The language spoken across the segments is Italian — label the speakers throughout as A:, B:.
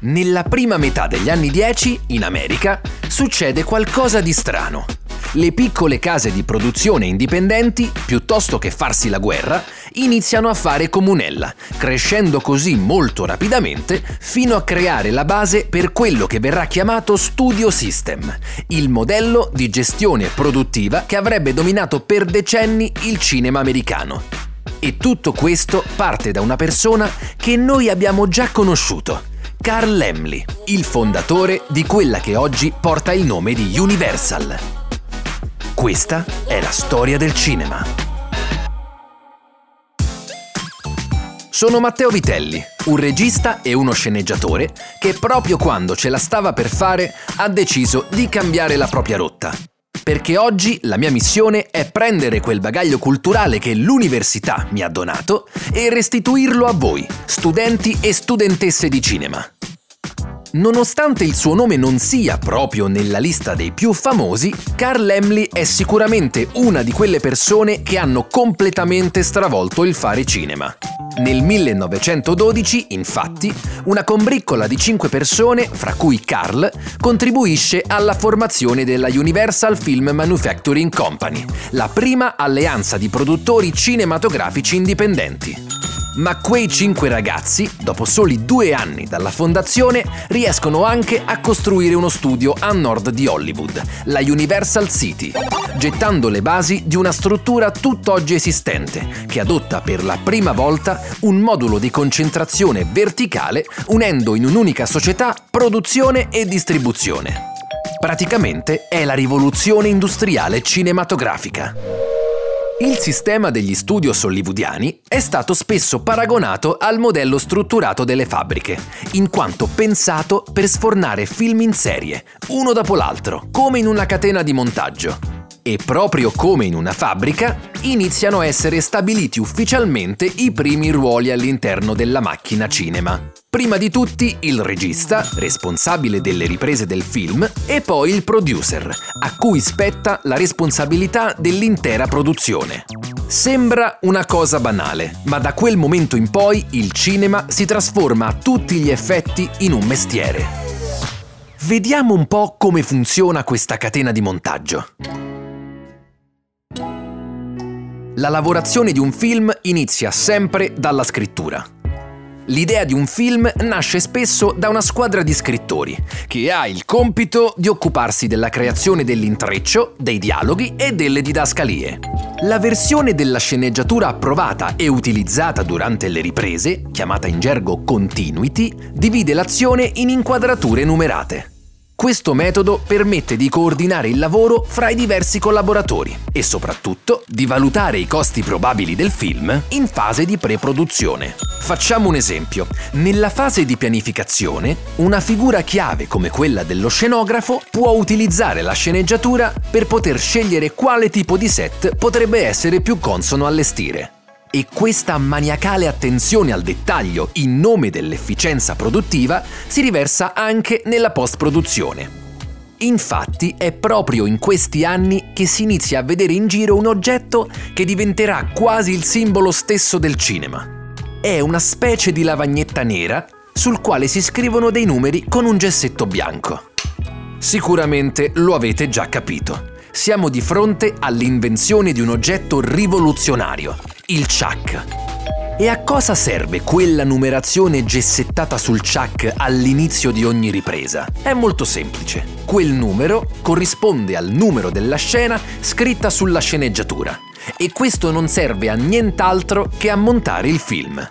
A: Nella prima metà degli anni 10, in America, succede qualcosa di strano. Le piccole case di produzione indipendenti, piuttosto che farsi la guerra, iniziano a fare comunella, crescendo così molto rapidamente fino a creare la base per quello che verrà chiamato Studio System, il modello di gestione produttiva che avrebbe dominato per decenni il cinema americano. E tutto questo parte da una persona che noi abbiamo già conosciuto, Carl Lemley, il fondatore di quella che oggi porta il nome di Universal. Questa è la storia del cinema. Sono Matteo Vitelli, un regista e uno sceneggiatore che proprio quando ce la stava per fare ha deciso di cambiare la propria rotta perché oggi la mia missione è prendere quel bagaglio culturale che l'università mi ha donato e restituirlo a voi, studenti e studentesse di cinema. Nonostante il suo nome non sia proprio nella lista dei più famosi, Carl Lemley è sicuramente una di quelle persone che hanno completamente stravolto il fare cinema. Nel 1912, infatti, una combriccola di cinque persone, fra cui Carl, contribuisce alla formazione della Universal Film Manufacturing Company, la prima alleanza di produttori cinematografici indipendenti. Ma quei cinque ragazzi, dopo soli due anni dalla fondazione, riescono anche a costruire uno studio a nord di Hollywood, la Universal City, gettando le basi di una struttura tutt'oggi esistente, che adotta per la prima volta un modulo di concentrazione verticale unendo in un'unica società produzione e distribuzione. Praticamente è la rivoluzione industriale cinematografica. Il sistema degli studios hollywoodiani è stato spesso paragonato al modello strutturato delle fabbriche, in quanto pensato per sfornare film in serie, uno dopo l'altro, come in una catena di montaggio. E proprio come in una fabbrica, iniziano a essere stabiliti ufficialmente i primi ruoli all'interno della macchina cinema. Prima di tutti il regista, responsabile delle riprese del film, e poi il producer, a cui spetta la responsabilità dell'intera produzione. Sembra una cosa banale, ma da quel momento in poi il cinema si trasforma a tutti gli effetti in un mestiere. Vediamo un po' come funziona questa catena di montaggio. La lavorazione di un film inizia sempre dalla scrittura. L'idea di un film nasce spesso da una squadra di scrittori, che ha il compito di occuparsi della creazione dell'intreccio, dei dialoghi e delle didascalie. La versione della sceneggiatura approvata e utilizzata durante le riprese, chiamata in gergo continuity, divide l'azione in inquadrature numerate. Questo metodo permette di coordinare il lavoro fra i diversi collaboratori e soprattutto di valutare i costi probabili del film in fase di pre-produzione. Facciamo un esempio. Nella fase di pianificazione, una figura chiave come quella dello scenografo può utilizzare la sceneggiatura per poter scegliere quale tipo di set potrebbe essere più consono allestire. E questa maniacale attenzione al dettaglio in nome dell'efficienza produttiva si riversa anche nella post-produzione. Infatti è proprio in questi anni che si inizia a vedere in giro un oggetto che diventerà quasi il simbolo stesso del cinema. È una specie di lavagnetta nera sul quale si scrivono dei numeri con un gessetto bianco. Sicuramente lo avete già capito. Siamo di fronte all'invenzione di un oggetto rivoluzionario, il chuck. E a cosa serve quella numerazione gessettata sul chuck all'inizio di ogni ripresa? È molto semplice. Quel numero corrisponde al numero della scena scritta sulla sceneggiatura. E questo non serve a nient'altro che a montare il film.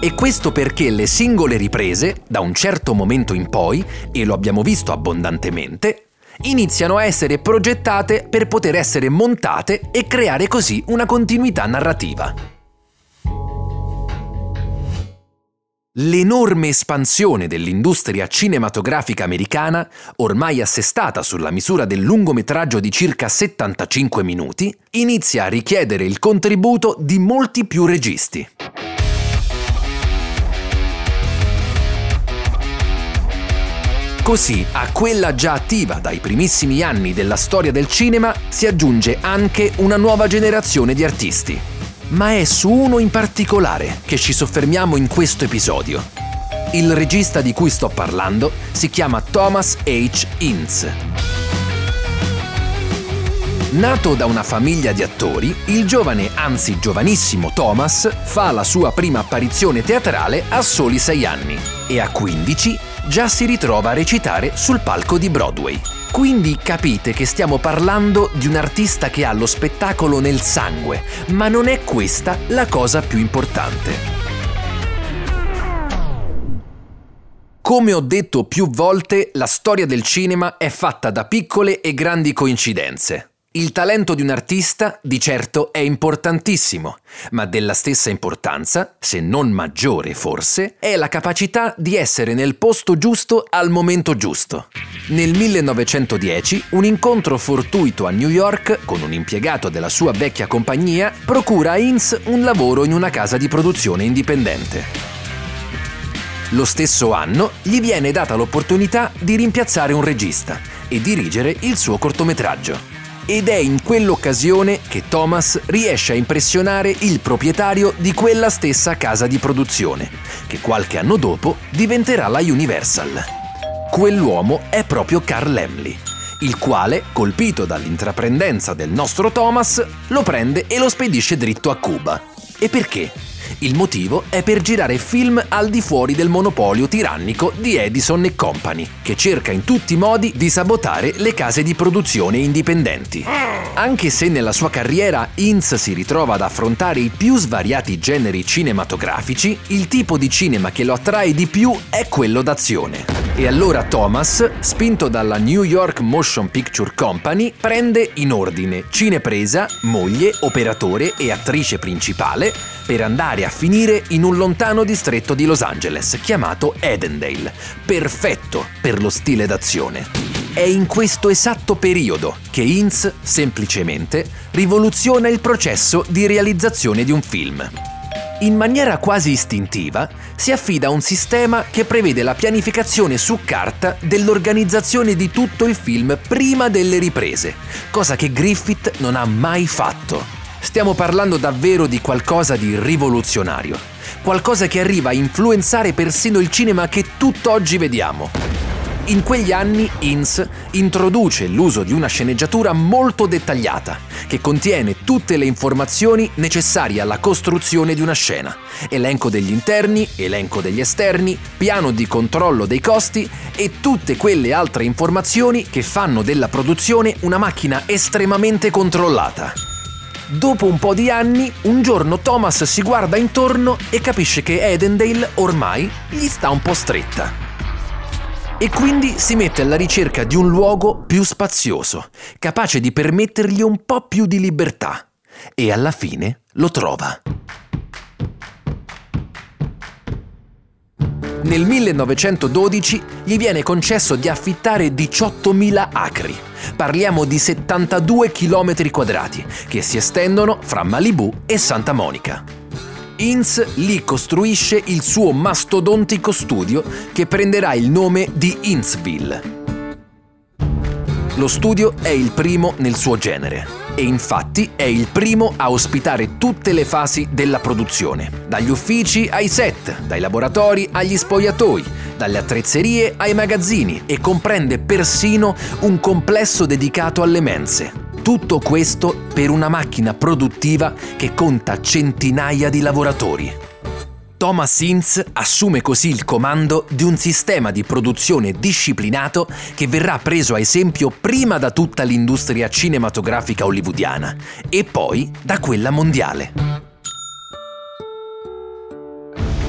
A: E questo perché le singole riprese, da un certo momento in poi, e lo abbiamo visto abbondantemente, iniziano a essere progettate per poter essere montate e creare così una continuità narrativa. L'enorme espansione dell'industria cinematografica americana, ormai assestata sulla misura del lungometraggio di circa 75 minuti, inizia a richiedere il contributo di molti più registi. Così a quella già attiva dai primissimi anni della storia del cinema si aggiunge anche una nuova generazione di artisti ma è su uno in particolare che ci soffermiamo in questo episodio. Il regista di cui sto parlando si chiama Thomas H. Ince. Nato da una famiglia di attori, il giovane, anzi giovanissimo Thomas fa la sua prima apparizione teatrale a soli 6 anni e a 15 già si ritrova a recitare sul palco di Broadway. Quindi capite che stiamo parlando di un artista che ha lo spettacolo nel sangue, ma non è questa la cosa più importante. Come ho detto più volte, la storia del cinema è fatta da piccole e grandi coincidenze. Il talento di un artista di certo è importantissimo, ma della stessa importanza, se non maggiore forse, è la capacità di essere nel posto giusto al momento giusto. Nel 1910 un incontro fortuito a New York con un impiegato della sua vecchia compagnia procura a Ince un lavoro in una casa di produzione indipendente. Lo stesso anno gli viene data l'opportunità di rimpiazzare un regista e dirigere il suo cortometraggio ed è in quell'occasione che Thomas riesce a impressionare il proprietario di quella stessa casa di produzione, che qualche anno dopo diventerà la Universal. Quell'uomo è proprio Carl Lemley, il quale, colpito dall'intraprendenza del nostro Thomas, lo prende e lo spedisce dritto a Cuba. E perché? Il motivo è per girare film al di fuori del monopolio tirannico di Edison e Company, che cerca in tutti i modi di sabotare le case di produzione indipendenti. Anche se nella sua carriera Inz si ritrova ad affrontare i più svariati generi cinematografici, il tipo di cinema che lo attrae di più è quello d'azione. E allora Thomas, spinto dalla New York Motion Picture Company, prende in ordine cinepresa, moglie, operatore e attrice principale per andare a finire in un lontano distretto di Los Angeles chiamato Edendale, perfetto per lo stile d'azione. È in questo esatto periodo che Inz semplicemente rivoluziona il processo di realizzazione di un film. In maniera quasi istintiva si affida a un sistema che prevede la pianificazione su carta dell'organizzazione di tutto il film prima delle riprese, cosa che Griffith non ha mai fatto. Stiamo parlando davvero di qualcosa di rivoluzionario, qualcosa che arriva a influenzare persino il cinema che tutt'oggi vediamo. In quegli anni Ince introduce l'uso di una sceneggiatura molto dettagliata, che contiene tutte le informazioni necessarie alla costruzione di una scena. Elenco degli interni, elenco degli esterni, piano di controllo dei costi e tutte quelle altre informazioni che fanno della produzione una macchina estremamente controllata. Dopo un po' di anni, un giorno Thomas si guarda intorno e capisce che Edendale ormai gli sta un po' stretta. E quindi si mette alla ricerca di un luogo più spazioso, capace di permettergli un po' più di libertà. E alla fine lo trova. Nel 1912 gli viene concesso di affittare 18.000 acri Parliamo di 72 km quadrati che si estendono fra Malibu e Santa Monica. Inz lì costruisce il suo mastodontico studio che prenderà il nome di Inzville. Lo studio è il primo nel suo genere e infatti è il primo a ospitare tutte le fasi della produzione, dagli uffici ai set, dai laboratori agli spogliatoi, dalle attrezzerie ai magazzini e comprende persino un complesso dedicato alle mense. Tutto questo per una macchina produttiva che conta centinaia di lavoratori. Thomas Inz assume così il comando di un sistema di produzione disciplinato che verrà preso a esempio prima da tutta l'industria cinematografica hollywoodiana e poi da quella mondiale.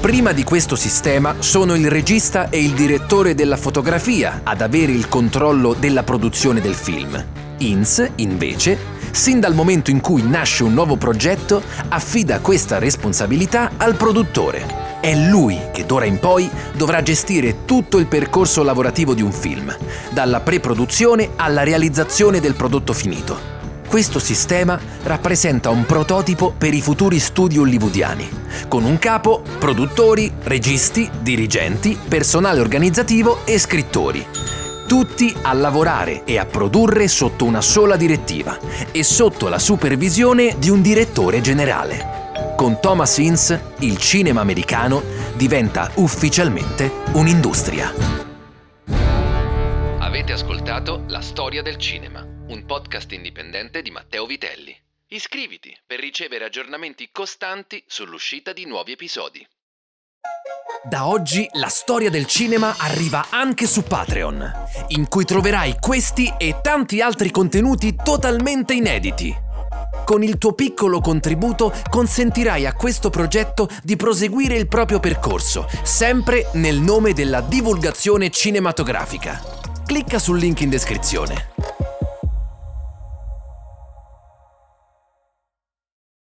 A: Prima di questo sistema sono il regista e il direttore della fotografia ad avere il controllo della produzione del film. Inz, invece, sin dal momento in cui nasce un nuovo progetto, affida questa responsabilità al produttore. È lui che d'ora in poi dovrà gestire tutto il percorso lavorativo di un film, dalla pre-produzione alla realizzazione del prodotto finito. Questo sistema rappresenta un prototipo per i futuri studi hollywoodiani, con un capo, produttori, registi, dirigenti, personale organizzativo e scrittori. Tutti a lavorare e a produrre sotto una sola direttiva e sotto la supervisione di un direttore generale. Con Thomas Ince, il cinema americano diventa ufficialmente un'industria. Avete ascoltato La storia del cinema un podcast indipendente di Matteo Vitelli. Iscriviti per ricevere aggiornamenti costanti sull'uscita di nuovi episodi. Da oggi la storia del cinema arriva anche su Patreon, in cui troverai questi e tanti altri contenuti totalmente inediti. Con il tuo piccolo contributo consentirai a questo progetto di proseguire il proprio percorso, sempre nel nome della divulgazione cinematografica. Clicca sul link in descrizione.